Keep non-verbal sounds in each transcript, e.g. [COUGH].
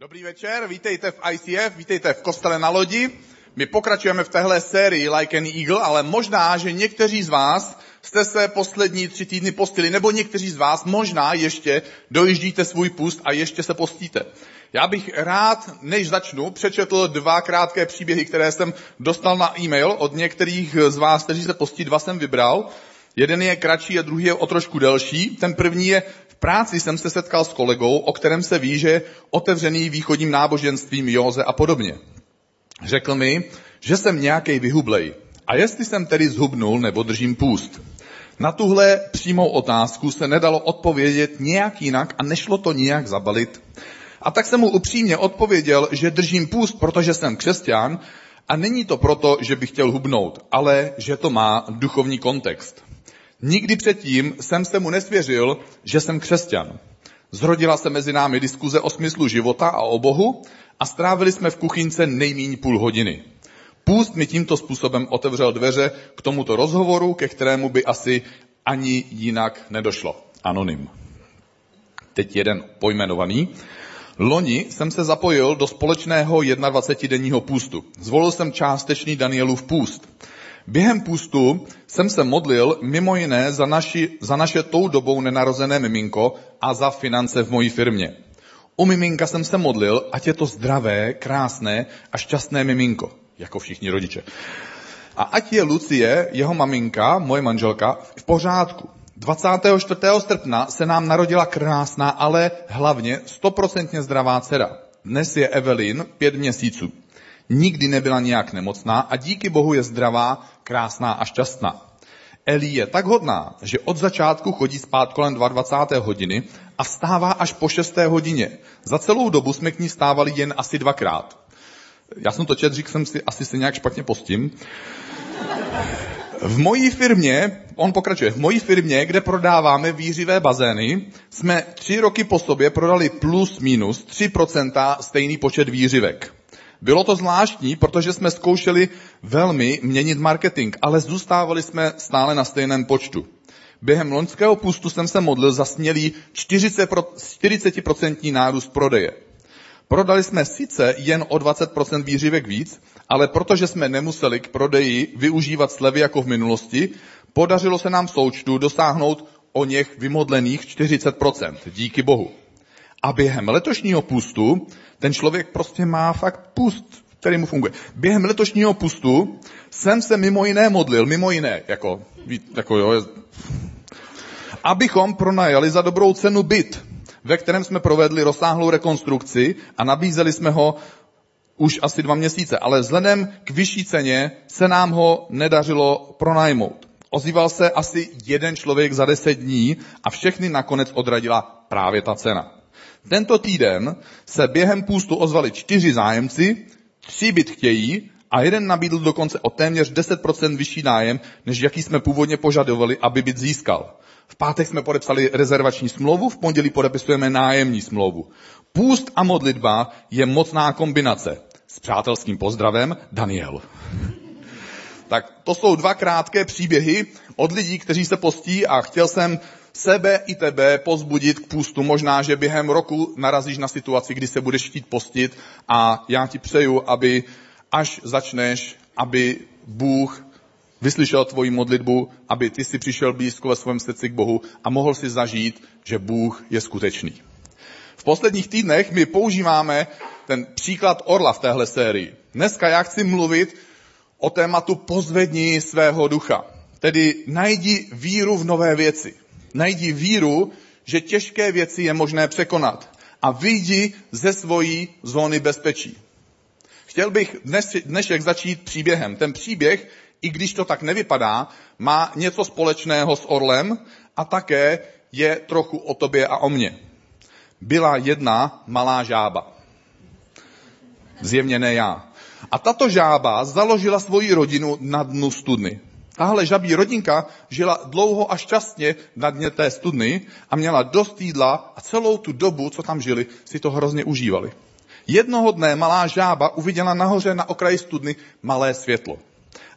Dobrý večer, vítejte v ICF, vítejte v kostele na lodi. My pokračujeme v téhle sérii Like an Eagle, ale možná, že někteří z vás jste se poslední tři týdny postili, nebo někteří z vás možná ještě dojíždíte svůj pust a ještě se postíte. Já bych rád, než začnu, přečetl dva krátké příběhy, které jsem dostal na e-mail od některých z vás, kteří se postí, dva jsem vybral. Jeden je kratší a druhý je o trošku delší. Ten první je práci jsem se setkal s kolegou, o kterém se ví, že je otevřený východním náboženstvím Józe a podobně. Řekl mi, že jsem nějaký vyhublej. A jestli jsem tedy zhubnul nebo držím půst? Na tuhle přímou otázku se nedalo odpovědět nějak jinak a nešlo to nijak zabalit. A tak jsem mu upřímně odpověděl, že držím půst, protože jsem křesťan a není to proto, že bych chtěl hubnout, ale že to má duchovní kontext. Nikdy předtím jsem se mu nesvěřil, že jsem křesťan. Zrodila se mezi námi diskuze o smyslu života a o Bohu a strávili jsme v kuchynce nejméně půl hodiny. Půst mi tímto způsobem otevřel dveře k tomuto rozhovoru, ke kterému by asi ani jinak nedošlo. Anonym. Teď jeden pojmenovaný. Loni jsem se zapojil do společného 21-denního půstu. Zvolil jsem částečný Danielův půst. Během půstu jsem se modlil mimo jiné za, naši, za naše tou dobou nenarozené miminko a za finance v mojí firmě. U miminka jsem se modlil, ať je to zdravé, krásné a šťastné miminko, jako všichni rodiče. A ať je Lucie, jeho maminka, moje manželka, v pořádku. 24. srpna se nám narodila krásná, ale hlavně stoprocentně zdravá dcera. Dnes je Evelyn pět měsíců nikdy nebyla nějak nemocná a díky Bohu je zdravá, krásná a šťastná. Eli je tak hodná, že od začátku chodí spát kolem 22. hodiny a vstává až po 6. hodině. Za celou dobu jsme k ní stávali jen asi dvakrát. Já jsem to čet, říkal jsem si, asi se nějak špatně postím. V mojí firmě, on pokračuje, v mojí firmě, kde prodáváme výřivé bazény, jsme tři roky po sobě prodali plus minus 3% stejný počet výřivek. Bylo to zvláštní, protože jsme zkoušeli velmi měnit marketing, ale zůstávali jsme stále na stejném počtu. Během loňského pustu jsem se modlil za smělý 40% nárůst prodeje. Prodali jsme sice jen o 20% výřivek víc, ale protože jsme nemuseli k prodeji využívat slevy jako v minulosti, podařilo se nám v součtu dosáhnout o něch vymodlených 40%. Díky Bohu. A během letošního pustu ten člověk prostě má fakt pust, který mu funguje. Během letošního pustu jsem se mimo jiné modlil, mimo jiné, jako, jako jo, abychom pronajali za dobrou cenu byt, ve kterém jsme provedli rozsáhlou rekonstrukci a nabízeli jsme ho už asi dva měsíce, ale vzhledem k vyšší ceně se nám ho nedařilo pronajmout. Ozýval se asi jeden člověk za deset dní a všechny nakonec odradila právě ta cena. Tento týden se během půstu ozvali čtyři zájemci, tři byt chtějí a jeden nabídl dokonce o téměř 10% vyšší nájem, než jaký jsme původně požadovali, aby byt získal. V pátek jsme podepsali rezervační smlouvu, v pondělí podepisujeme nájemní smlouvu. Půst a modlitba je mocná kombinace. S přátelským pozdravem Daniel. tak to jsou dva krátké příběhy od lidí, kteří se postí a chtěl jsem sebe i tebe pozbudit k půstu. Možná, že během roku narazíš na situaci, kdy se budeš chtít postit a já ti přeju, aby až začneš, aby Bůh vyslyšel tvoji modlitbu, aby ty si přišel blízko ve svém srdci k Bohu a mohl si zažít, že Bůh je skutečný. V posledních týdnech my používáme ten příklad orla v téhle sérii. Dneska já chci mluvit o tématu pozvední svého ducha. Tedy najdi víru v nové věci. Najdi víru, že těžké věci je možné překonat. A vyjdi ze svojí zóny bezpečí. Chtěl bych dnes, dnešek začít příběhem. Ten příběh, i když to tak nevypadá, má něco společného s orlem a také je trochu o tobě a o mně. Byla jedna malá žába. Zjevně ne já. A tato žába založila svoji rodinu na dnu studny. Tahle žabí rodinka žila dlouho a šťastně na dně té studny a měla dost jídla a celou tu dobu, co tam žili, si to hrozně užívali. Jednoho dne malá žába uviděla nahoře na okraji studny malé světlo.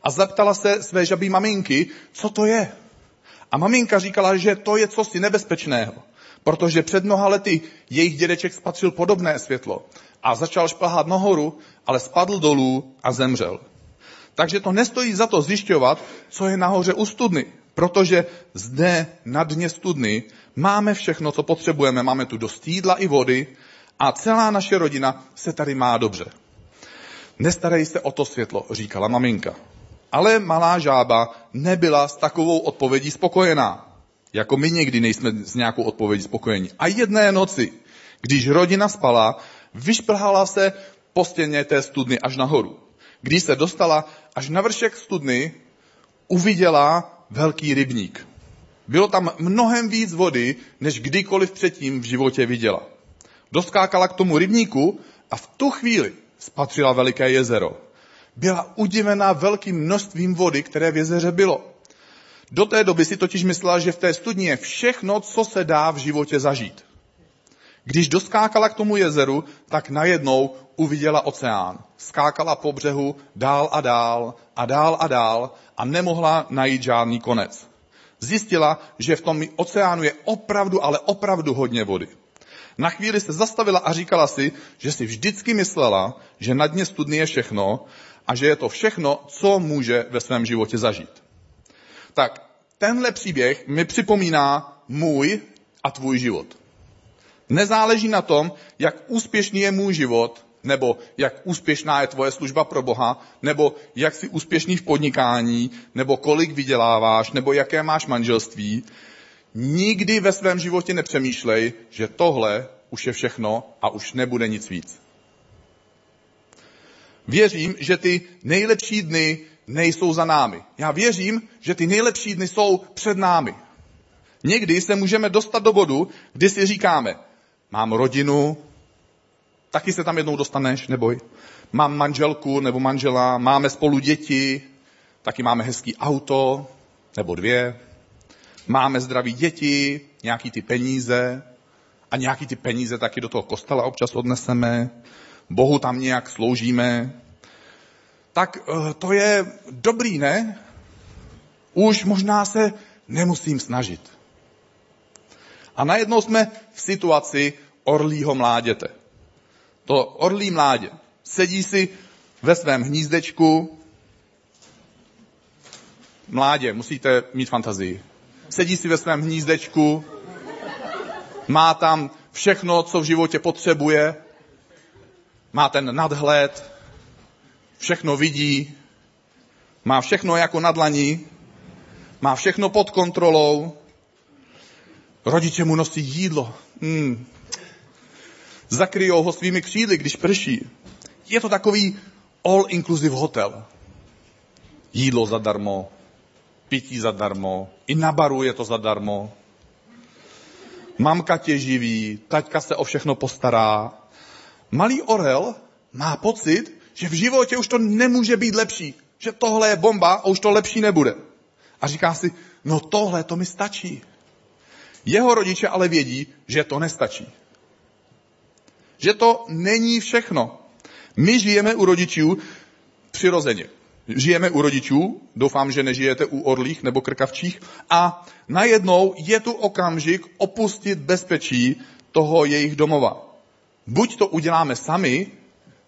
A zeptala se své žabí maminky, co to je. A maminka říkala, že to je cosi nebezpečného, protože před mnoha lety jejich dědeček spatřil podobné světlo. a začal šplhat nahoru, ale spadl dolů a zemřel. Takže to nestojí za to zjišťovat, co je nahoře u studny, protože zde na dně studny máme všechno, co potřebujeme. Máme tu dost jídla i vody a celá naše rodina se tady má dobře. Nestarej se o to světlo, říkala maminka. Ale malá žába nebyla s takovou odpovědí spokojená. Jako my někdy nejsme s nějakou odpovědí spokojení. A jedné noci, když rodina spala, vyšplhala se po stěně té studny až nahoru. Když se dostala až na vršek studny, uviděla velký rybník. Bylo tam mnohem víc vody, než kdykoliv předtím v životě viděla. Doskákala k tomu rybníku a v tu chvíli spatřila veliké jezero. Byla udivená velkým množstvím vody, které v jezeře bylo. Do té doby si totiž myslela, že v té studni je všechno, co se dá v životě zažít. Když doskákala k tomu jezeru, tak najednou uviděla oceán. Skákala po břehu dál a dál a dál a dál a nemohla najít žádný konec. Zjistila, že v tom oceánu je opravdu, ale opravdu hodně vody. Na chvíli se zastavila a říkala si, že si vždycky myslela, že na dně studny je všechno a že je to všechno, co může ve svém životě zažít. Tak tenhle příběh mi připomíná můj a tvůj život. Nezáleží na tom, jak úspěšný je můj život, nebo jak úspěšná je tvoje služba pro Boha, nebo jak jsi úspěšný v podnikání, nebo kolik vyděláváš, nebo jaké máš manželství. Nikdy ve svém životě nepřemýšlej, že tohle už je všechno a už nebude nic víc. Věřím, že ty nejlepší dny nejsou za námi. Já věřím, že ty nejlepší dny jsou před námi. Někdy se můžeme dostat do bodu, kdy si říkáme, mám rodinu, taky se tam jednou dostaneš, neboj. Mám manželku nebo manžela, máme spolu děti, taky máme hezký auto, nebo dvě. Máme zdraví děti, nějaký ty peníze a nějaký ty peníze taky do toho kostela občas odneseme. Bohu tam nějak sloužíme. Tak eh, to je dobrý, ne? Už možná se nemusím snažit. A najednou jsme v situaci orlího mláděte. To orlí mládě sedí si ve svém hnízdečku. Mládě, musíte mít fantazii. Sedí si ve svém hnízdečku, má tam všechno, co v životě potřebuje, má ten nadhled, všechno vidí, má všechno jako na dlaní, má všechno pod kontrolou, rodiče mu nosí jídlo, mm, zakryjou ho svými křídly, když prší. Je to takový all-inclusive hotel. Jídlo zadarmo, pití zadarmo, i na baru je to zadarmo. Mamka tě živí, taťka se o všechno postará. Malý orel má pocit, že v životě už to nemůže být lepší. Že tohle je bomba a už to lepší nebude. A říká si, no tohle to mi stačí. Jeho rodiče ale vědí, že to nestačí že to není všechno. My žijeme u rodičů přirozeně. Žijeme u rodičů, doufám, že nežijete u orlých nebo krkavčích, a najednou je tu okamžik opustit bezpečí toho jejich domova. Buď to uděláme sami,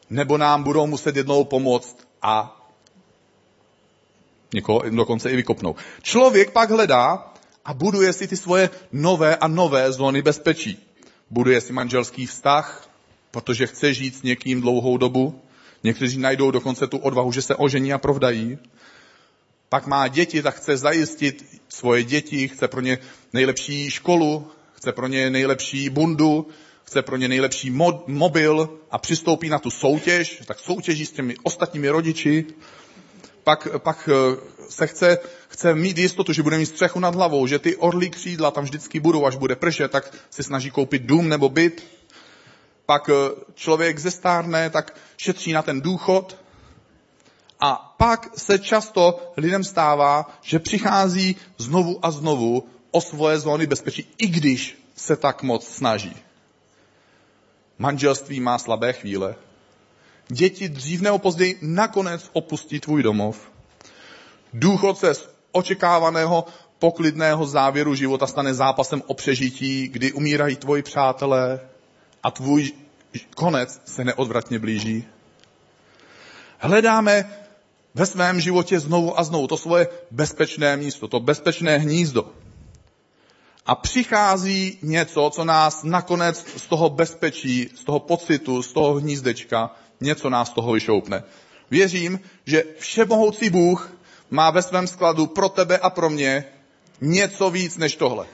nebo nám budou muset jednou pomoct a někoho dokonce i vykopnou. Člověk pak hledá a buduje si ty svoje nové a nové zóny bezpečí. Buduje si manželský vztah, protože chce žít s někým dlouhou dobu. Někteří najdou dokonce tu odvahu, že se ožení a provdají. Pak má děti, tak chce zajistit svoje děti, chce pro ně nejlepší školu, chce pro ně nejlepší bundu, chce pro ně nejlepší mod, mobil a přistoupí na tu soutěž, tak soutěží s těmi ostatními rodiči. Pak, pak eh, se chce, chce mít jistotu, že bude mít střechu nad hlavou, že ty orlí křídla tam vždycky budou, až bude pršet, tak se snaží koupit dům nebo byt pak eh, člověk zestárne, tak šetří na ten důchod. A pak se často lidem stává, že přichází znovu a znovu o svoje zóny bezpečí, i když se tak moc snaží. Manželství má slabé chvíle. Děti dřív nebo později nakonec opustí tvůj domov. Důchod se z očekávaného poklidného závěru života stane zápasem o přežití, kdy umírají tvoji přátelé, a tvůj konec se neodvratně blíží. Hledáme ve svém životě znovu a znovu to svoje bezpečné místo, to bezpečné hnízdo. A přichází něco, co nás nakonec z toho bezpečí, z toho pocitu, z toho hnízdečka, něco nás z toho vyšoupne. Věřím, že všemohoucí Bůh má ve svém skladu pro tebe a pro mě něco víc než tohle.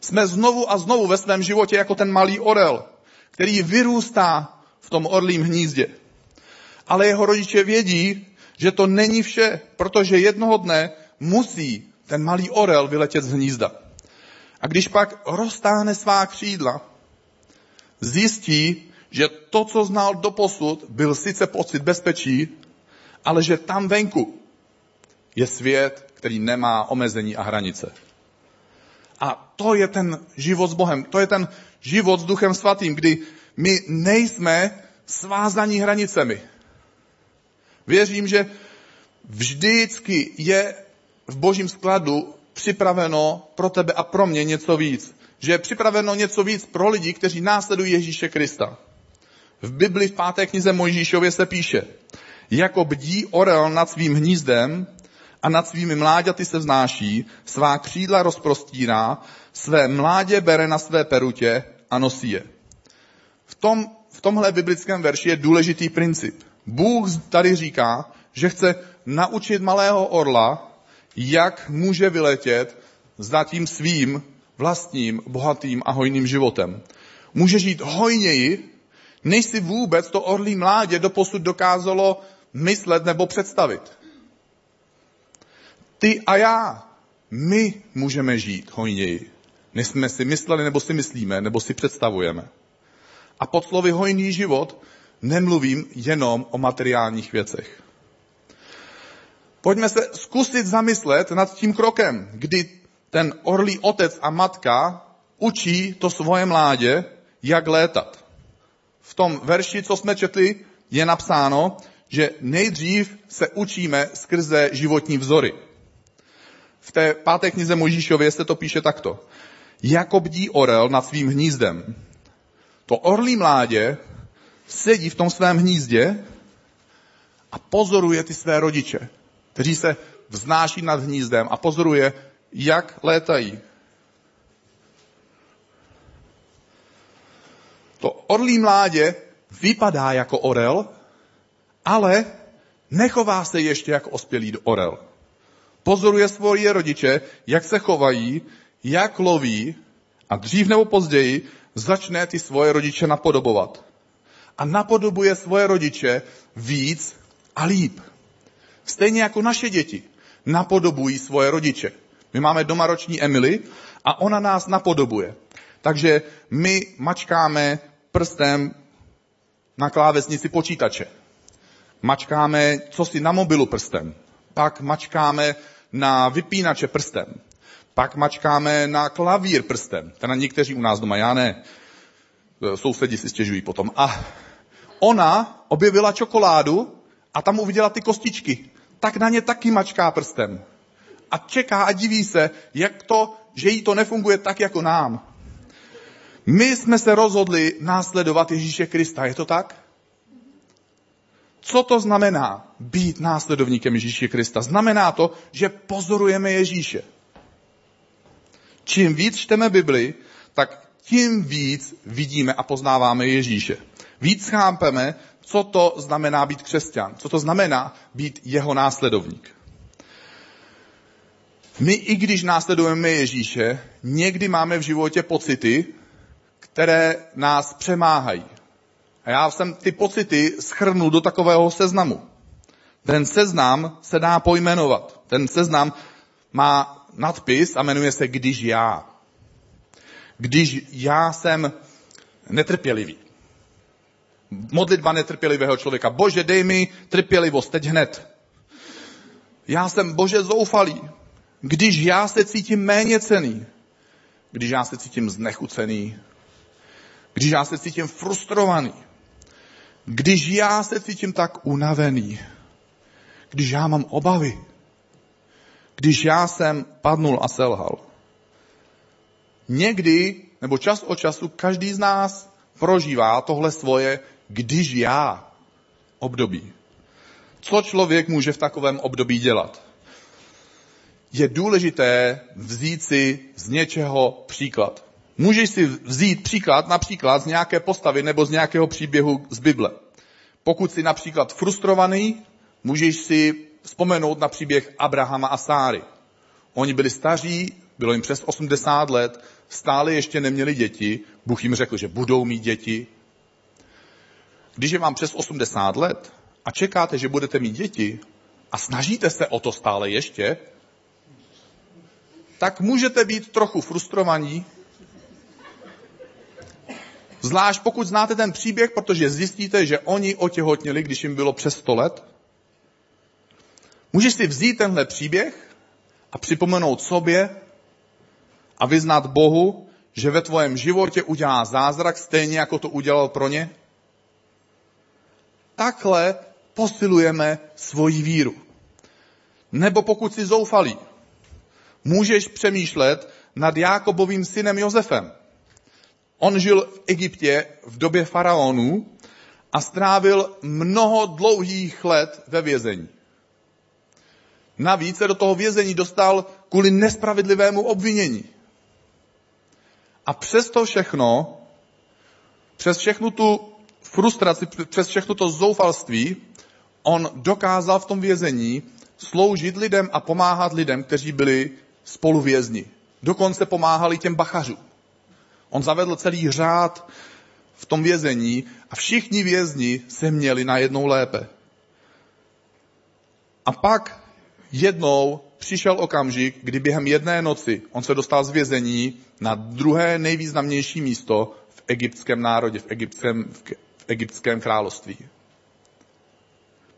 Jsme znovu a znovu ve svém životě jako ten malý orel, který vyrůstá v tom orlím hnízdě. Ale jeho rodiče vědí, že to není vše, protože jednoho dne musí ten malý orel vyletět z hnízda. A když pak roztáhne svá křídla, zjistí, že to, co znal doposud, byl sice pocit bezpečí, ale že tam venku je svět, který nemá omezení a hranice. A to je ten život s Bohem, to je ten život s Duchem Svatým, kdy my nejsme svázaní hranicemi. Věřím, že vždycky je v božím skladu připraveno pro tebe a pro mě něco víc. Že je připraveno něco víc pro lidi, kteří následují Ježíše Krista. V Bibli v páté knize Mojžíšově se píše, jako bdí orel nad svým hnízdem a nad svými mláďaty se vznáší, svá křídla rozprostírá, své mládě bere na své perutě a nosí je. V, tom, v tomhle biblickém verši je důležitý princip. Bůh tady říká, že chce naučit malého orla, jak může vyletět za tím svým vlastním, bohatým a hojným životem. Může žít hojněji, než si vůbec to orlí mládě doposud dokázalo myslet nebo představit. Ty a já, my můžeme žít hojněji, než jsme si mysleli, nebo si myslíme, nebo si představujeme. A pod slovy hojný život nemluvím jenom o materiálních věcech. Pojďme se zkusit zamyslet nad tím krokem, kdy ten orlý otec a matka učí to svoje mládě, jak létat. V tom verši, co jsme četli, je napsáno, že nejdřív se učíme skrze životní vzory. V té páté knize Možíšově se to píše takto. Jako bdí orel nad svým hnízdem. To orlí mládě sedí v tom svém hnízdě a pozoruje ty své rodiče, kteří se vznáší nad hnízdem a pozoruje, jak létají. To orlí mládě vypadá jako orel, ale nechová se ještě jako ospělý orel. Pozoruje svoje rodiče, jak se chovají, jak loví a dřív nebo později začne ty svoje rodiče napodobovat. A napodobuje svoje rodiče víc a líp. Stejně jako naše děti napodobují svoje rodiče. My máme doma roční Emily a ona nás napodobuje. Takže my mačkáme prstem na klávesnici počítače. Mačkáme co si na mobilu prstem. Pak mačkáme na vypínače prstem. Pak mačkáme na klavír prstem. Teda někteří u nás doma, já ne. Sousedi si stěžují potom. A ona objevila čokoládu a tam uviděla ty kostičky. Tak na ně taky mačká prstem. A čeká a diví se, jak to, že jí to nefunguje tak jako nám. My jsme se rozhodli následovat Ježíše Krista. Je to tak? Co to znamená být následovníkem Ježíše Krista? Znamená to, že pozorujeme Ježíše. Čím víc čteme Bibli, tak tím víc vidíme a poznáváme Ježíše. Víc chápeme, co to znamená být křesťan, co to znamená být jeho následovník. My, i když následujeme Ježíše, někdy máme v životě pocity, které nás přemáhají. A já jsem ty pocity schrnul do takového seznamu. Ten seznam se dá pojmenovat. Ten seznam má nadpis a jmenuje se Když já. Když já jsem netrpělivý. Modlitba netrpělivého člověka. Bože, dej mi trpělivost, teď hned. Já jsem Bože zoufalý. Když já se cítím méně cený. Když já se cítím znechucený. Když já se cítím frustrovaný. Když já se cítím tak unavený, když já mám obavy, když já jsem padnul a selhal. Někdy, nebo čas od času každý z nás prožívá tohle svoje když já období. Co člověk může v takovém období dělat? Je důležité vzít si z něčeho příklad. Můžeš si vzít příklad například z nějaké postavy nebo z nějakého příběhu z Bible. Pokud jsi například frustrovaný, můžeš si vzpomenout na příběh Abrahama a Sáry. Oni byli staří, bylo jim přes 80 let, stále ještě neměli děti. Bůh jim řekl, že budou mít děti. Když je vám přes 80 let a čekáte, že budete mít děti a snažíte se o to stále ještě, tak můžete být trochu frustrovaní, Zvlášť pokud znáte ten příběh, protože zjistíte, že oni otěhotněli, když jim bylo přes 100 let. Můžeš si vzít tenhle příběh a připomenout sobě a vyznat Bohu, že ve tvém životě udělá zázrak stejně, jako to udělal pro ně? Takhle posilujeme svoji víru. Nebo pokud jsi zoufalý, můžeš přemýšlet nad Jákobovým synem Josefem. On žil v Egyptě v době faraonů a strávil mnoho dlouhých let ve vězení. Navíc se do toho vězení dostal kvůli nespravedlivému obvinění. A přes to všechno, přes všechnu tu frustraci, přes všechno to zoufalství, on dokázal v tom vězení sloužit lidem a pomáhat lidem, kteří byli spoluvězni. Dokonce pomáhali těm bachařům. On zavedl celý řád v tom vězení a všichni vězni se měli najednou lépe. A pak jednou přišel okamžik, kdy během jedné noci on se dostal z vězení na druhé nejvýznamnější místo v egyptském národě, v egyptském, v egyptském království.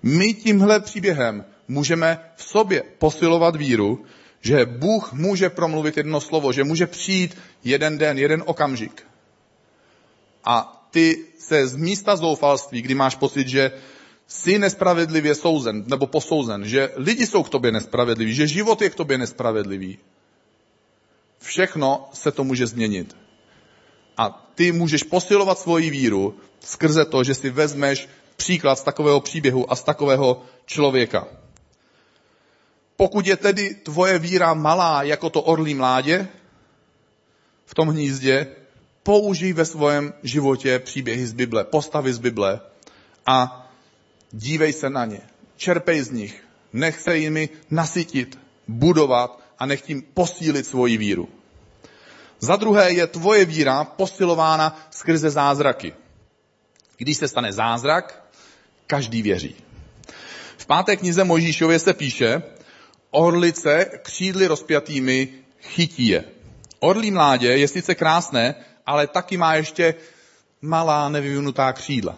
My tímhle příběhem můžeme v sobě posilovat víru, že Bůh může promluvit jedno slovo, že může přijít jeden den, jeden okamžik. A ty se z místa zoufalství, kdy máš pocit, že jsi nespravedlivě souzen nebo posouzen, že lidi jsou k tobě nespravedliví, že život je k tobě nespravedlivý. Všechno se to může změnit. A ty můžeš posilovat svoji víru skrze to, že si vezmeš příklad z takového příběhu a z takového člověka. Pokud je tedy tvoje víra malá jako to orlí mládě v tom hnízdě, použij ve svém životě příběhy z Bible, postavy z Bible a dívej se na ně. Čerpej z nich. Nech se jimi nasytit, budovat a nech tím posílit svoji víru. Za druhé je tvoje víra posilována skrze zázraky. Když se stane zázrak, každý věří. V páté knize Mojžíšově se píše, orlice křídly rozpjatými chytí je. Orlí mládě je sice krásné, ale taky má ještě malá nevyvinutá křídla.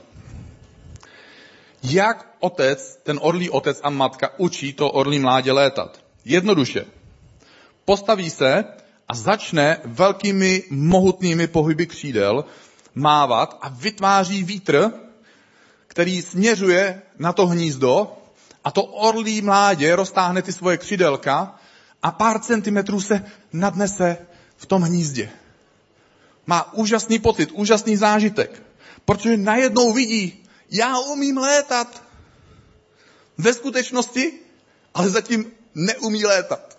Jak otec, ten orlí otec a matka učí to orlí mládě létat? Jednoduše. Postaví se a začne velkými mohutnými pohyby křídel mávat a vytváří vítr, který směřuje na to hnízdo a to orlí mládě roztáhne ty svoje křidelka a pár centimetrů se nadnese v tom hnízdě. Má úžasný pocit, úžasný zážitek, protože najednou vidí, já umím létat. Ve skutečnosti, ale zatím neumí létat.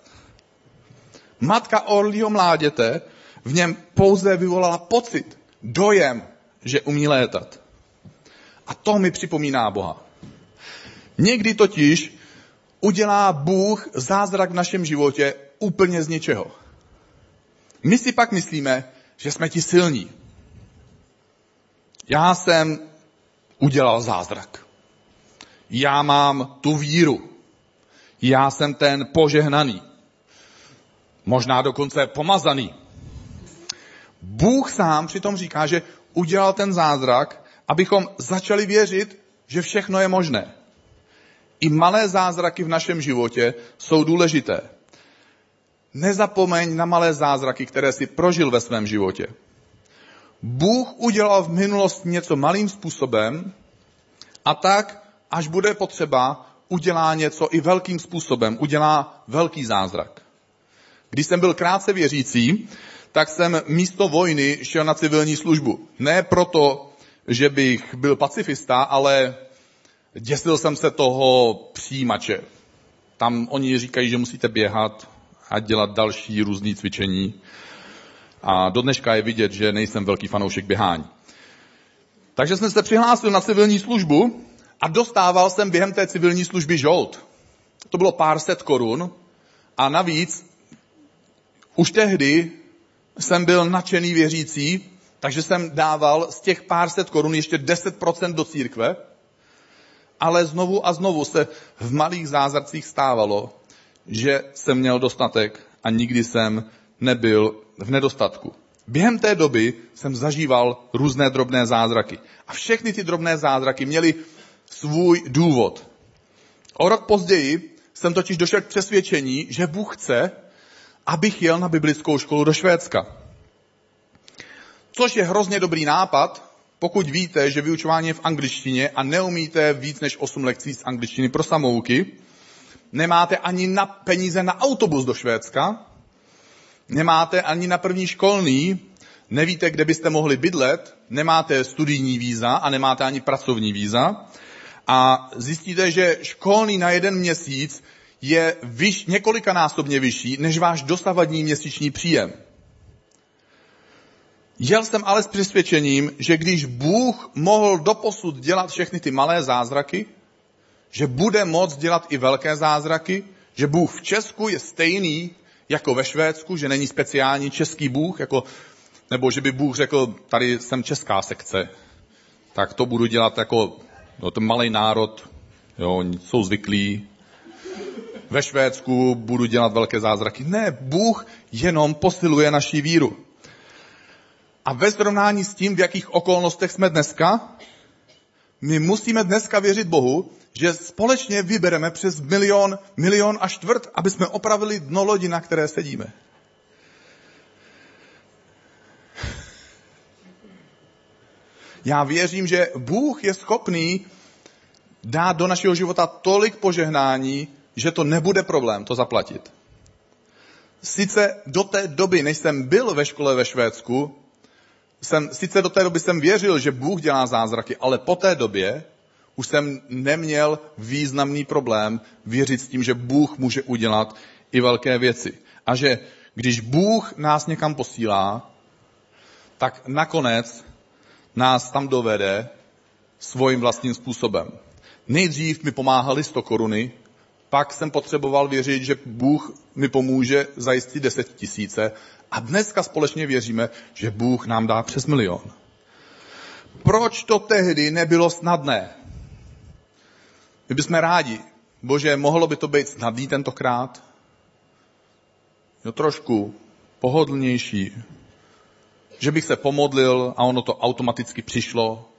Matka orlího mláděte v něm pouze vyvolala pocit, dojem, že umí létat. A to mi připomíná Boha. Někdy totiž udělá Bůh zázrak v našem životě úplně z ničeho. My si pak myslíme, že jsme ti silní. Já jsem udělal zázrak. Já mám tu víru. Já jsem ten požehnaný. Možná dokonce pomazaný. Bůh sám přitom říká, že udělal ten zázrak, abychom začali věřit, že všechno je možné. I malé zázraky v našem životě jsou důležité. Nezapomeň na malé zázraky, které si prožil ve svém životě. Bůh udělal v minulosti něco malým způsobem a tak, až bude potřeba, udělá něco i velkým způsobem, udělá velký zázrak. Když jsem byl krátce věřící, tak jsem místo vojny šel na civilní službu. Ne proto, že bych byl pacifista, ale děsil jsem se toho přijímače. Tam oni říkají, že musíte běhat a dělat další různé cvičení. A do dneška je vidět, že nejsem velký fanoušek běhání. Takže jsem se přihlásil na civilní službu a dostával jsem během té civilní služby žolt. To bylo pár set korun a navíc už tehdy jsem byl nadšený věřící, takže jsem dával z těch pár set korun ještě 10% do církve, ale znovu a znovu se v malých zázracích stávalo, že jsem měl dostatek a nikdy jsem nebyl v nedostatku. Během té doby jsem zažíval různé drobné zázraky. A všechny ty drobné zázraky měly svůj důvod. O rok později jsem totiž došel k přesvědčení, že Bůh chce, abych jel na biblickou školu do Švédska. Což je hrozně dobrý nápad, pokud víte, že vyučování je v angličtině a neumíte víc než 8 lekcí z angličtiny pro samouky, nemáte ani na peníze na autobus do Švédska, nemáte ani na první školný, nevíte, kde byste mohli bydlet, nemáte studijní víza a nemáte ani pracovní víza a zjistíte, že školný na jeden měsíc je vyš, několikanásobně vyšší než váš dosavadní měsíční příjem. Jel jsem ale s přesvědčením, že když Bůh mohl doposud dělat všechny ty malé zázraky, že bude moct dělat i velké zázraky, že Bůh v Česku je stejný jako ve Švédsku, že není speciální český Bůh, jako, nebo že by Bůh řekl, tady jsem česká sekce, tak to budu dělat jako no, ten malý národ, jo, jsou zvyklí, ve Švédsku budu dělat velké zázraky. Ne, Bůh jenom posiluje naši víru. A ve srovnání s tím, v jakých okolnostech jsme dneska, my musíme dneska věřit Bohu, že společně vybereme přes milion, milion a čtvrt, aby jsme opravili dno lodi, na které sedíme. Já věřím, že Bůh je schopný dát do našeho života tolik požehnání, že to nebude problém to zaplatit. Sice do té doby, než jsem byl ve škole ve Švédsku, jsem, sice do té doby jsem věřil, že Bůh dělá zázraky, ale po té době už jsem neměl významný problém věřit s tím, že Bůh může udělat i velké věci. A že když Bůh nás někam posílá, tak nakonec nás tam dovede svým vlastním způsobem. Nejdřív mi pomáhali 100 koruny, pak jsem potřeboval věřit, že Bůh mi pomůže zajistit 10 tisíce a dneska společně věříme, že Bůh nám dá přes milion. Proč to tehdy nebylo snadné? My bychom rádi. Bože, mohlo by to být snadný tentokrát? Jo, trošku pohodlnější. Že bych se pomodlil a ono to automaticky přišlo.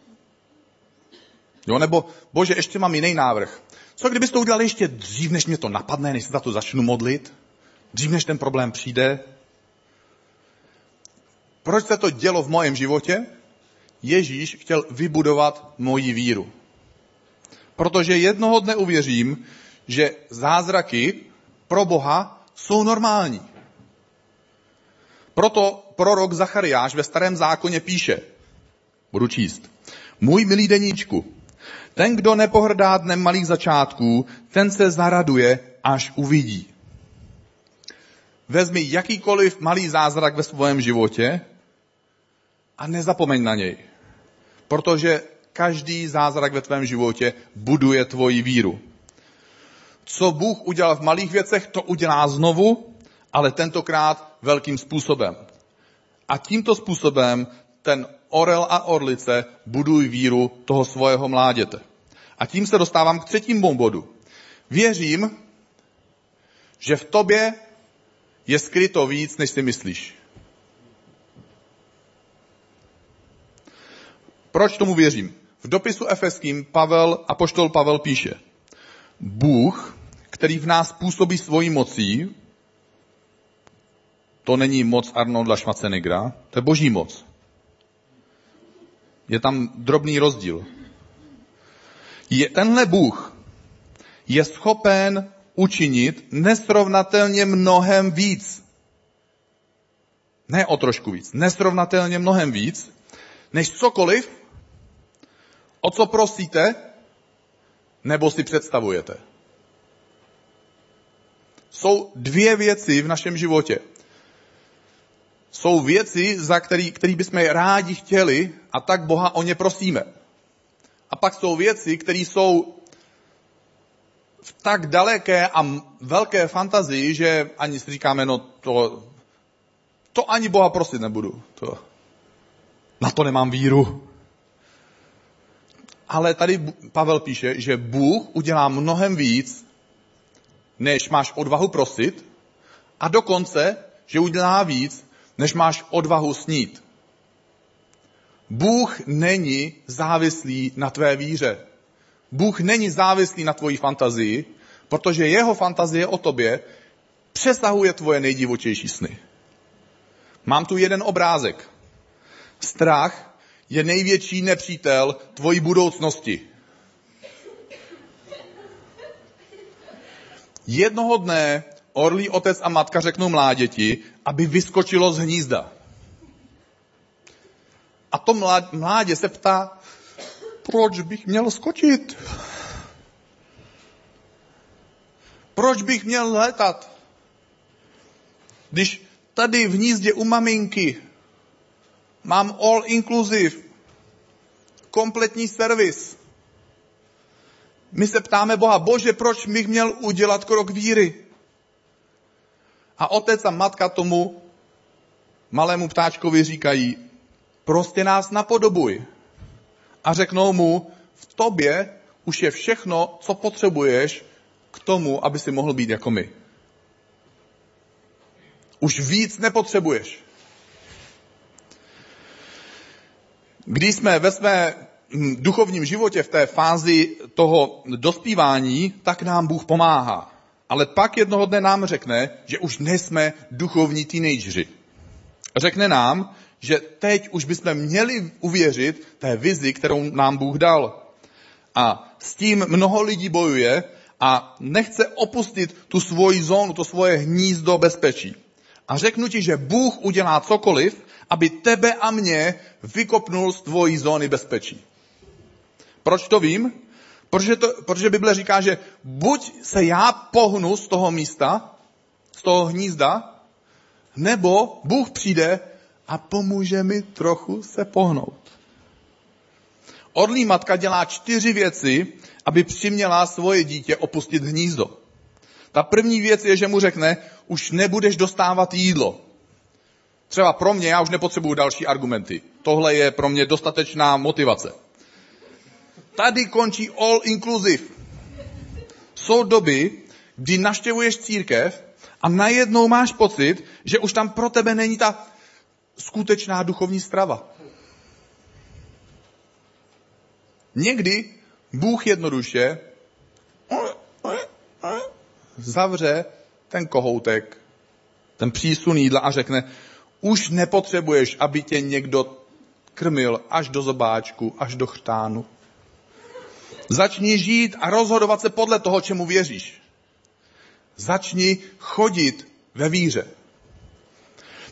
Jo, nebo, bože, ještě mám jiný návrh. Co kdybys to udělal ještě dřív, než mě to napadne, než se za to začnu modlit? Dřív, než ten problém přijde? Proč se to dělo v mém životě? Ježíš chtěl vybudovat moji víru. Protože jednoho dne uvěřím, že zázraky pro Boha jsou normální. Proto prorok Zachariáš ve starém zákoně píše, budu číst, můj milý deníčku, ten, kdo nepohrdá dnem malých začátků, ten se zaraduje, až uvidí. Vezmi jakýkoliv malý zázrak ve svém životě a nezapomeň na něj. Protože každý zázrak ve tvém životě buduje tvoji víru. Co Bůh udělal v malých věcech, to udělá znovu, ale tentokrát velkým způsobem. A tímto způsobem ten orel a orlice budují víru toho svého mláděte. A tím se dostávám k třetímu bodu. Věřím, že v tobě je skryto víc, než si myslíš. Proč tomu věřím? V dopisu efeským Pavel, apoštol Pavel píše, Bůh, který v nás působí svojí mocí, to není moc Arnolda Schwarzeneggera, to je boží moc. Je tam drobný rozdíl. Je, tenhle Bůh je schopen učinit nesrovnatelně mnohem víc, Ne o trošku víc, nesrovnatelně mnohem víc, než cokoliv, o co prosíte, nebo si představujete. Jsou dvě věci v našem životě. Jsou věci, za který, který bychom rádi chtěli a tak Boha o ně prosíme. A pak jsou věci, které jsou v tak daleké a velké fantazii, že ani si říkáme, no to, to ani Boha prosit nebudu. To, na to nemám víru. Ale tady Pavel píše, že Bůh udělá mnohem víc, než máš odvahu prosit, a dokonce, že udělá víc, než máš odvahu snít. Bůh není závislý na tvé víře. Bůh není závislý na tvojí fantazii, protože jeho fantazie o tobě přesahuje tvoje nejdivočejší sny. Mám tu jeden obrázek. Strach je největší nepřítel tvojí budoucnosti. Jednoho dne orlí otec a matka řeknou mláděti, aby vyskočilo z hnízda. A to mládě se ptá, proč bych měl skočit? Proč bych měl letat? Když tady v hnízdě u maminky mám all inclusive, kompletní servis. My se ptáme Boha, bože, proč bych měl udělat krok víry? A otec a matka tomu malému ptáčkovi říkají, prostě nás napodobuj. A řeknou mu, v tobě už je všechno, co potřebuješ k tomu, aby si mohl být jako my. Už víc nepotřebuješ. Když jsme ve své duchovním životě v té fázi toho dospívání, tak nám Bůh pomáhá. Ale pak jednoho dne nám řekne, že už nejsme duchovní teenageři. Řekne nám, že teď už bychom měli uvěřit té vizi, kterou nám Bůh dal. A s tím mnoho lidí bojuje a nechce opustit tu svoji zónu, to svoje hnízdo bezpečí. A řeknu ti, že Bůh udělá cokoliv, aby tebe a mě vykopnul z tvojí zóny bezpečí. Proč to vím? Protože, to, protože Bible říká, že buď se já pohnu z toho místa, z toho hnízda, nebo Bůh přijde a pomůže mi trochu se pohnout. Orlí matka dělá čtyři věci, aby přiměla svoje dítě opustit hnízdo. Ta první věc je, že mu řekne, už nebudeš dostávat jídlo. Třeba pro mě, já už nepotřebuju další argumenty. Tohle je pro mě dostatečná motivace. Tady končí all inclusive. Jsou doby, kdy naštěvuješ církev a najednou máš pocit, že už tam pro tebe není ta skutečná duchovní strava. Někdy Bůh jednoduše zavře ten kohoutek, ten přísun jídla a řekne, už nepotřebuješ, aby tě někdo krmil až do zobáčku, až do chtánu. Začni žít a rozhodovat se podle toho, čemu věříš. Začni chodit ve víře.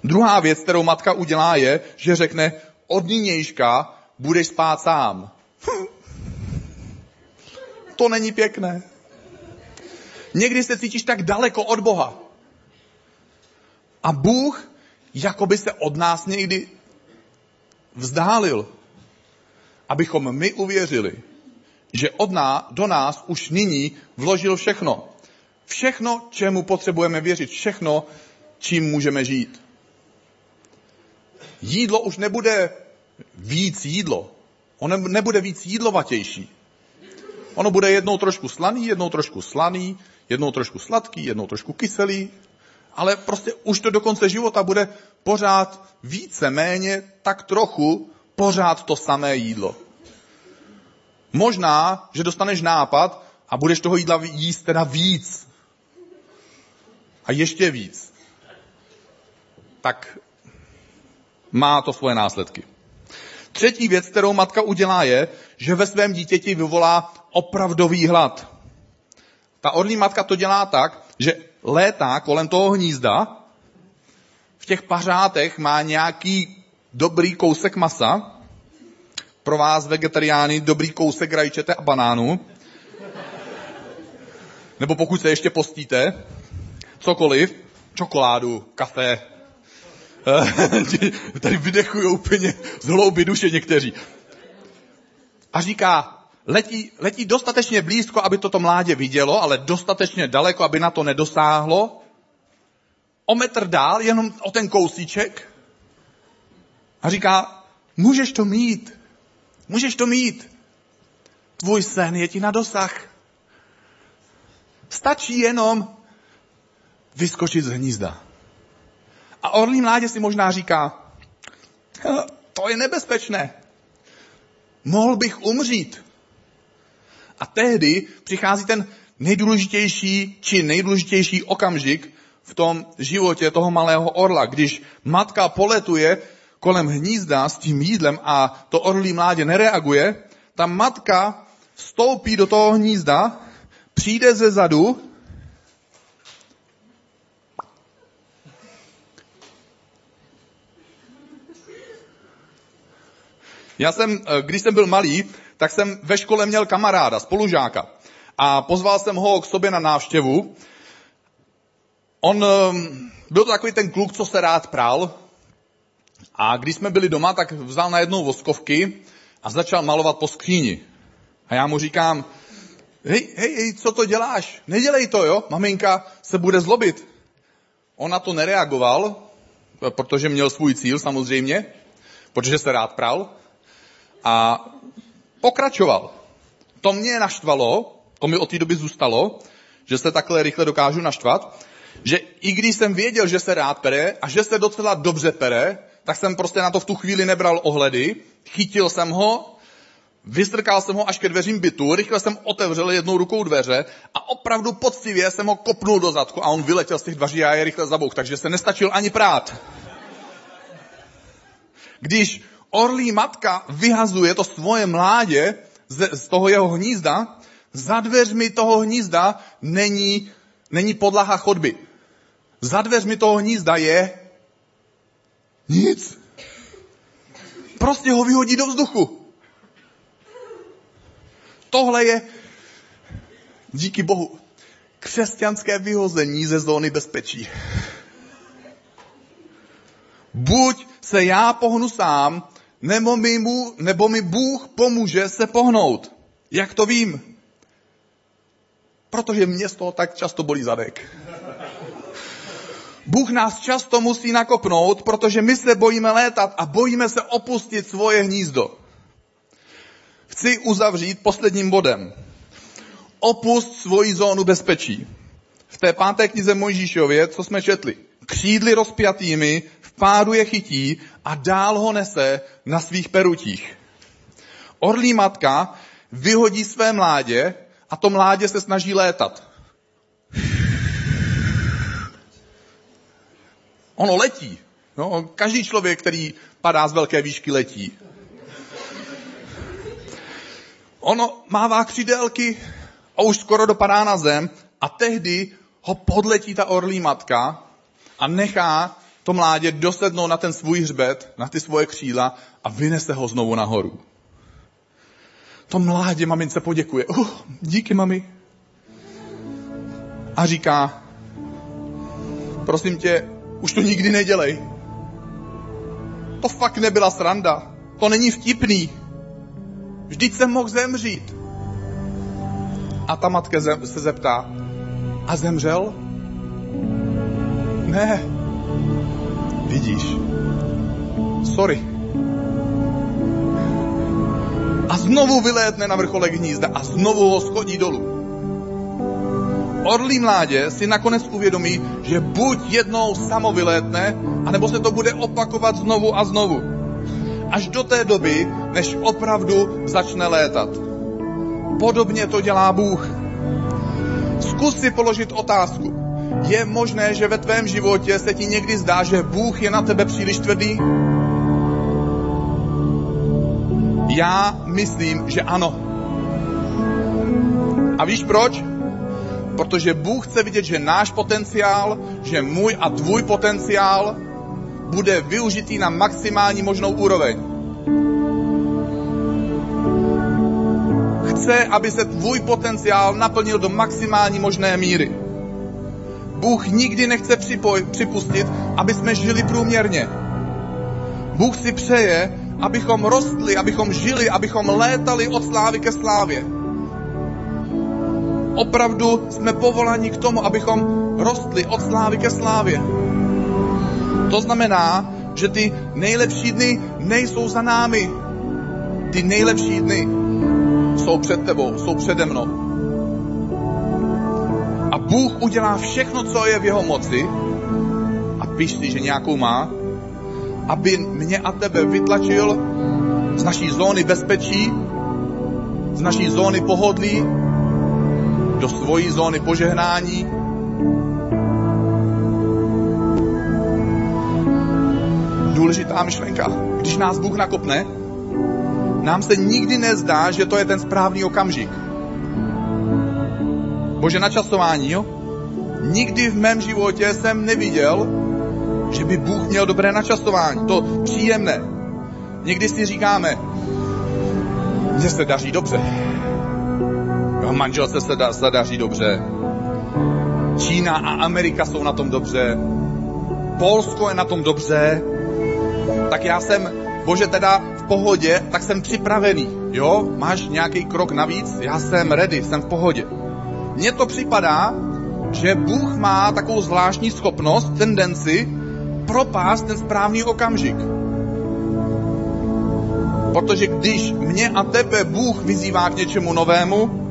Druhá věc, kterou matka udělá, je, že řekne, od nynějška budeš spát sám. to není pěkné. Někdy se cítíš tak daleko od Boha. A Bůh jako by se od nás někdy vzdálil, abychom my uvěřili, že od nás, do nás už nyní vložil všechno. Všechno, čemu potřebujeme věřit, všechno, čím můžeme žít. Jídlo už nebude víc jídlo. Ono nebude víc jídlovatější. Ono bude jednou trošku slaný, jednou trošku slaný, jednou trošku sladký, jednou trošku kyselý, ale prostě už to do konce života bude pořád více méně, tak trochu pořád to samé jídlo. Možná, že dostaneš nápad a budeš toho jídla jíst teda víc. A ještě víc. Tak má to svoje následky. Třetí věc, kterou matka udělá, je, že ve svém dítěti vyvolá opravdový hlad. Ta orlí matka to dělá tak, že létá kolem toho hnízda v těch pařátech má nějaký dobrý kousek masa, pro vás vegetariány dobrý kousek rajčete a banánu, nebo pokud se ještě postíte, cokoliv, čokoládu, kafe, [LAUGHS] tady vydechují úplně z hlouby duše někteří. A říká, letí, letí dostatečně blízko, aby toto mládě vidělo, ale dostatečně daleko, aby na to nedosáhlo. O metr dál, jenom o ten kousíček. A říká, můžeš to mít. Můžeš to mít. Tvůj sen je ti na dosah. Stačí jenom vyskočit z hnízda. A orlí mládě si možná říká, to je nebezpečné. Mohl bych umřít. A tehdy přichází ten nejdůležitější či nejdůležitější okamžik v tom životě toho malého orla, když matka poletuje kolem hnízda s tím jídlem a to orlí mládě nereaguje, ta matka vstoupí do toho hnízda, přijde ze zadu Já jsem, eh, když jsem byl malý, tak jsem ve škole měl kamaráda, spolužáka. A pozval jsem ho k sobě na návštěvu. On ehm, byl to takový ten kluk, co se rád pral. A když jsme byli doma, tak vzal na jednou voskovky a začal malovat po skříni. A já mu říkám, hej, hej, hej, co to děláš? Nedělej to, jo? Maminka se bude zlobit. On na to nereagoval, protože měl svůj cíl samozřejmě, protože se rád pral. A pokračoval. To mě naštvalo, to mi od té doby zůstalo, že se takhle rychle dokážu naštvat, že i když jsem věděl, že se rád pere a že se docela dobře pere, tak jsem prostě na to v tu chvíli nebral ohledy, chytil jsem ho, vystrkal jsem ho až ke dveřím bytu, rychle jsem otevřel jednou rukou dveře a opravdu poctivě jsem ho kopnul do zadku a on vyletěl z těch dveří a je rychle zabouch, takže se nestačil ani prát. Když orlí matka vyhazuje to svoje mládě z, z toho jeho hnízda, za dveřmi toho hnízda není, není podlaha chodby. Za dveřmi toho hnízda je nic. Prostě ho vyhodí do vzduchu. Tohle je, díky Bohu, křesťanské vyhození ze zóny bezpečí. Buď se já pohnu sám, nebo mi, mu, nebo mi Bůh pomůže se pohnout. Jak to vím? Protože mě z toho tak často bolí zadek. Bůh nás často musí nakopnout, protože my se bojíme létat a bojíme se opustit svoje hnízdo. Chci uzavřít posledním bodem. Opust svoji zónu bezpečí. V té páté knize Mojžíšově, co jsme četli. Křídly rozpjatými pádu je chytí a dál ho nese na svých perutích. Orlí matka vyhodí své mládě a to mládě se snaží létat. Ono letí. No, každý člověk, který padá z velké výšky, letí. Ono mává křídelky a už skoro dopadá na zem a tehdy ho podletí ta orlí matka a nechá to mládě dosednou na ten svůj hřbet, na ty svoje kříla a vynese ho znovu nahoru. To mládě mamince poděkuje. Uh, díky, mami. A říká, prosím tě, už to nikdy nedělej. To fakt nebyla sranda. To není vtipný. Vždyť jsem mohl zemřít. A ta matka se zeptá, a zemřel? Ne, Vidíš? Sorry. A znovu vylétne na vrcholek hnízda a znovu ho schodí dolů. Orlí mládě si nakonec uvědomí, že buď jednou samo vylétne, anebo se to bude opakovat znovu a znovu. Až do té doby, než opravdu začne létat. Podobně to dělá Bůh. Zkus si položit otázku. Je možné, že ve tvém životě se ti někdy zdá, že Bůh je na tebe příliš tvrdý? Já myslím, že ano. A víš proč? Protože Bůh chce vidět, že náš potenciál, že můj a tvůj potenciál bude využitý na maximální možnou úroveň. Chce, aby se tvůj potenciál naplnil do maximální možné míry. Bůh nikdy nechce připoj, připustit, aby jsme žili průměrně. Bůh si přeje, abychom rostli, abychom žili, abychom létali od slávy ke slávě. Opravdu jsme povoláni k tomu, abychom rostli od slávy ke slávě. To znamená, že ty nejlepší dny nejsou za námi. Ty nejlepší dny jsou před tebou, jsou přede mnou. A Bůh udělá všechno, co je v jeho moci, a píš si, že nějakou má, aby mě a tebe vytlačil z naší zóny bezpečí, z naší zóny pohodlí, do svojí zóny požehnání. Důležitá myšlenka. Když nás Bůh nakopne, nám se nikdy nezdá, že to je ten správný okamžik. Bože načasování, jo? Nikdy v mém životě jsem neviděl, že by Bůh měl dobré načasování. To příjemné. Někdy si říkáme, mně se daří dobře. Jo, manželce se da, zadaří dobře. Čína a Amerika jsou na tom dobře. Polsko je na tom dobře. Tak já jsem, bože, teda v pohodě, tak jsem připravený. Jo, máš nějaký krok navíc? Já jsem ready, jsem v pohodě. Mně to připadá, že Bůh má takovou zvláštní schopnost, tendenci propást ten správný okamžik. Protože když mě a tebe Bůh vyzývá k něčemu novému,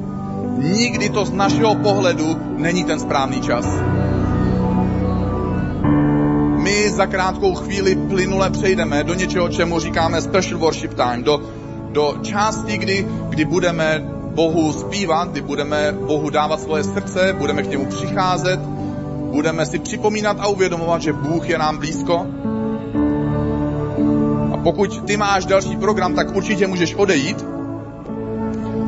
nikdy to z našeho pohledu není ten správný čas. My za krátkou chvíli plynule přejdeme do něčeho, čemu říkáme special worship time, do, do části, kdy, kdy budeme Bohu zpívat, kdy budeme Bohu dávat svoje srdce, budeme k němu přicházet, budeme si připomínat a uvědomovat, že Bůh je nám blízko. A pokud ty máš další program, tak určitě můžeš odejít.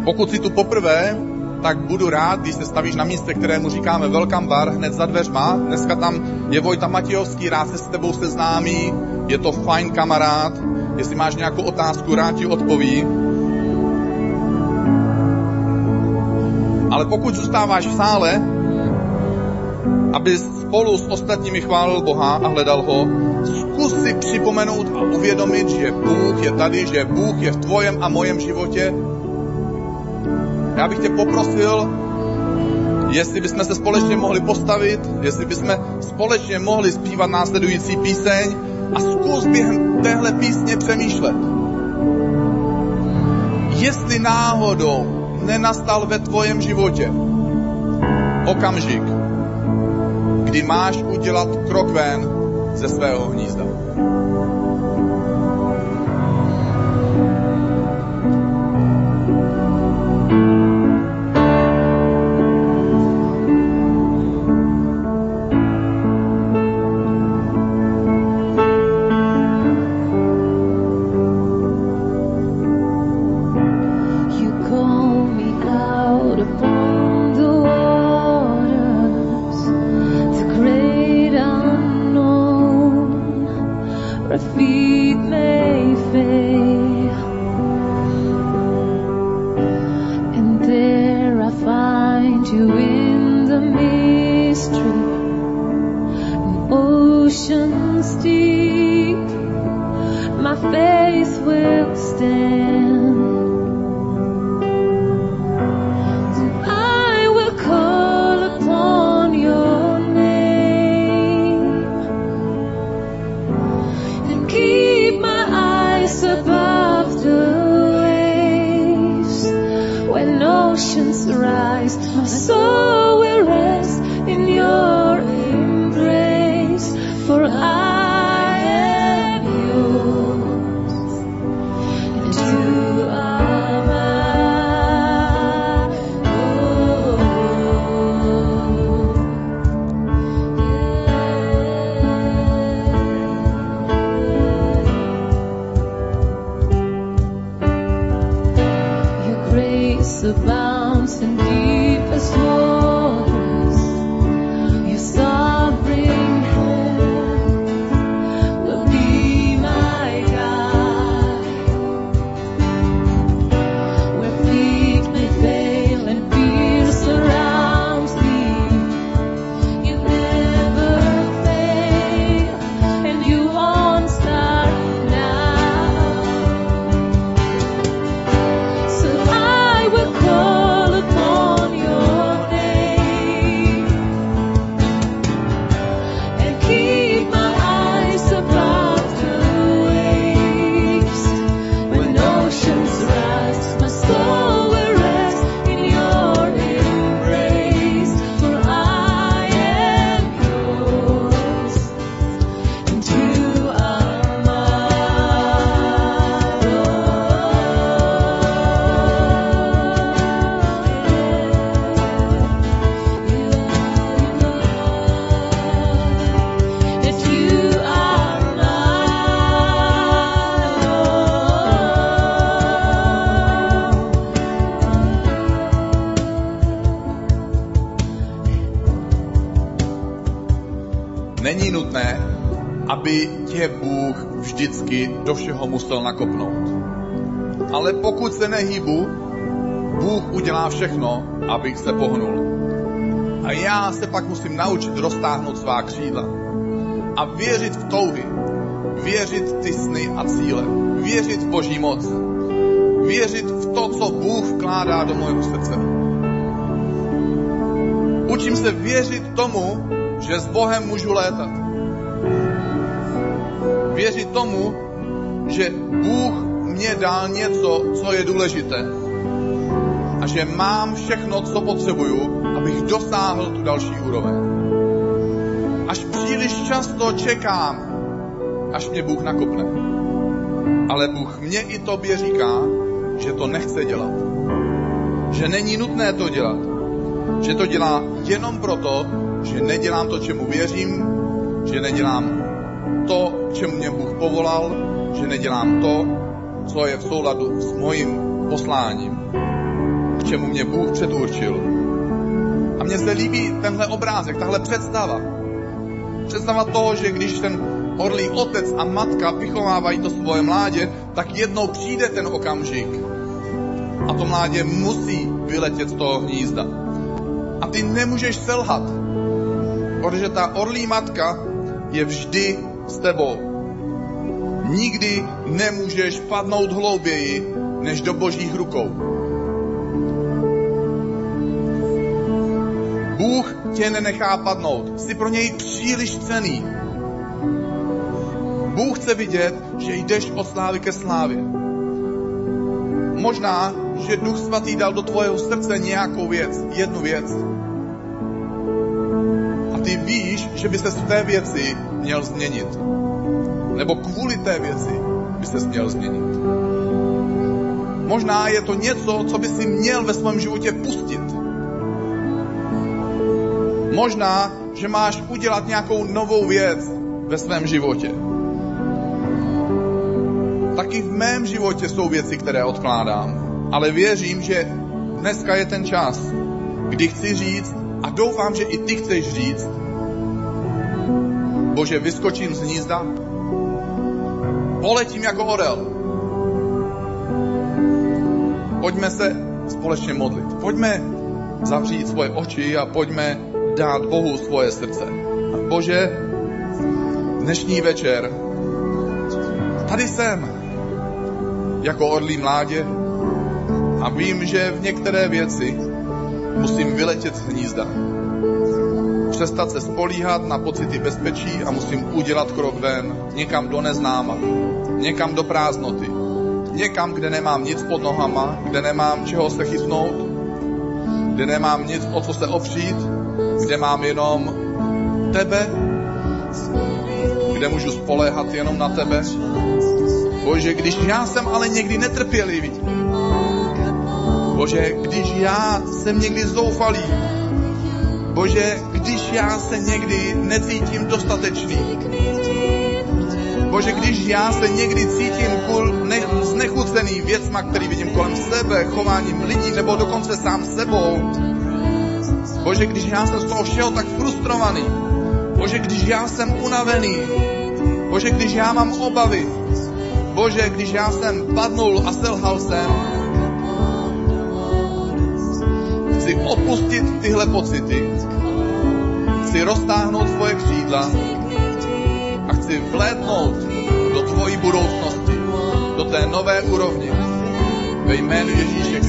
Pokud si tu poprvé, tak budu rád, když se stavíš na místě, kterému říkáme Welcome Bar, hned za dveřma. Dneska tam je Vojta Matějovský, rád se s tebou seznámí, je to fajn kamarád. Jestli máš nějakou otázku, rád ti odpoví. Ale pokud zůstáváš v sále, aby spolu s ostatními chválil Boha a hledal ho, zkus si připomenout a uvědomit, že Bůh je tady, že Bůh je v tvojem a mojem životě. Já bych tě poprosil, jestli bychom se společně mohli postavit, jestli bychom společně mohli zpívat následující píseň a zkus během téhle písně přemýšlet. Jestli náhodou nenastal ve tvojem životě okamžik, kdy máš udělat krok ven ze svého hnízda. faith will stand. Všeho musel nakopnout. Ale pokud se nehýbu, Bůh udělá všechno, abych se pohnul. A já se pak musím naučit roztáhnout svá křídla a věřit v touhy, věřit ty sny a cíle, věřit v Boží moc, věřit v to, co Bůh vkládá do mého srdce. Učím se věřit tomu, že s Bohem můžu létat. Věřit tomu, že Bůh mě dal něco, co je důležité. A že mám všechno, co potřebuju, abych dosáhl tu další úroveň. Až příliš často čekám, až mě Bůh nakopne. Ale Bůh mě i tobě říká, že to nechce dělat. Že není nutné to dělat. Že to dělá jenom proto, že nedělám to, čemu věřím, že nedělám to, čemu mě Bůh povolal, že nedělám to, co je v souladu s mojím posláním, k čemu mě Bůh předurčil. A mně se líbí tenhle obrázek, tahle představa. Představa toho, že když ten orlý otec a matka vychovávají to svoje mládě, tak jednou přijde ten okamžik a to mládě musí vyletět z toho hnízda. A ty nemůžeš selhat, protože ta orlí matka je vždy s tebou. Nikdy nemůžeš padnout hlouběji než do božích rukou. Bůh tě nenechá padnout. Jsi pro něj příliš cený. Bůh chce vidět, že jdeš od slávy ke slávě. Možná, že Duch Svatý dal do tvojeho srdce nějakou věc, jednu věc. A ty víš, že by se v té věci měl změnit. Nebo kvůli té věci by se měl změnit. Možná je to něco, co by si měl ve svém životě pustit. Možná, že máš udělat nějakou novou věc ve svém životě. Taky v mém životě jsou věci, které odkládám. Ale věřím, že dneska je ten čas, kdy chci říct, a doufám, že i ty chceš říct, Bože, vyskočím z hnízda, poletím jako orel. Pojďme se společně modlit. Pojďme zavřít svoje oči a pojďme dát Bohu svoje srdce. Bože, dnešní večer, tady jsem, jako orlí mládě, a vím, že v některé věci musím vyletět z hnízda. Přestat se spolíhat na pocity bezpečí a musím udělat krok ven, někam do neznáma, někam do prázdnoty, někam, kde nemám nic pod nohama, kde nemám čeho se chytnout, kde nemám nic, o co se opřít, kde mám jenom tebe, kde můžu spoléhat jenom na tebe. Bože, když já jsem ale někdy netrpělivý, Bože, když já jsem někdy zoufalý, Bože, když já se někdy necítím dostatečný, Bože, když já se někdy cítím kul, ne, znechucený věcma, který vidím kolem sebe, chováním lidí, nebo dokonce sám sebou, Bože, když já jsem z toho všeho tak frustrovaný, Bože, když já jsem unavený, Bože, když já mám obavy, Bože, když já jsem padnul a selhal jsem, chci opustit tyhle pocity, chci roztáhnout svoje křídla a chci vlétnout do tvojí budoucnosti, do té nové úrovně. Ve jménu Ježíše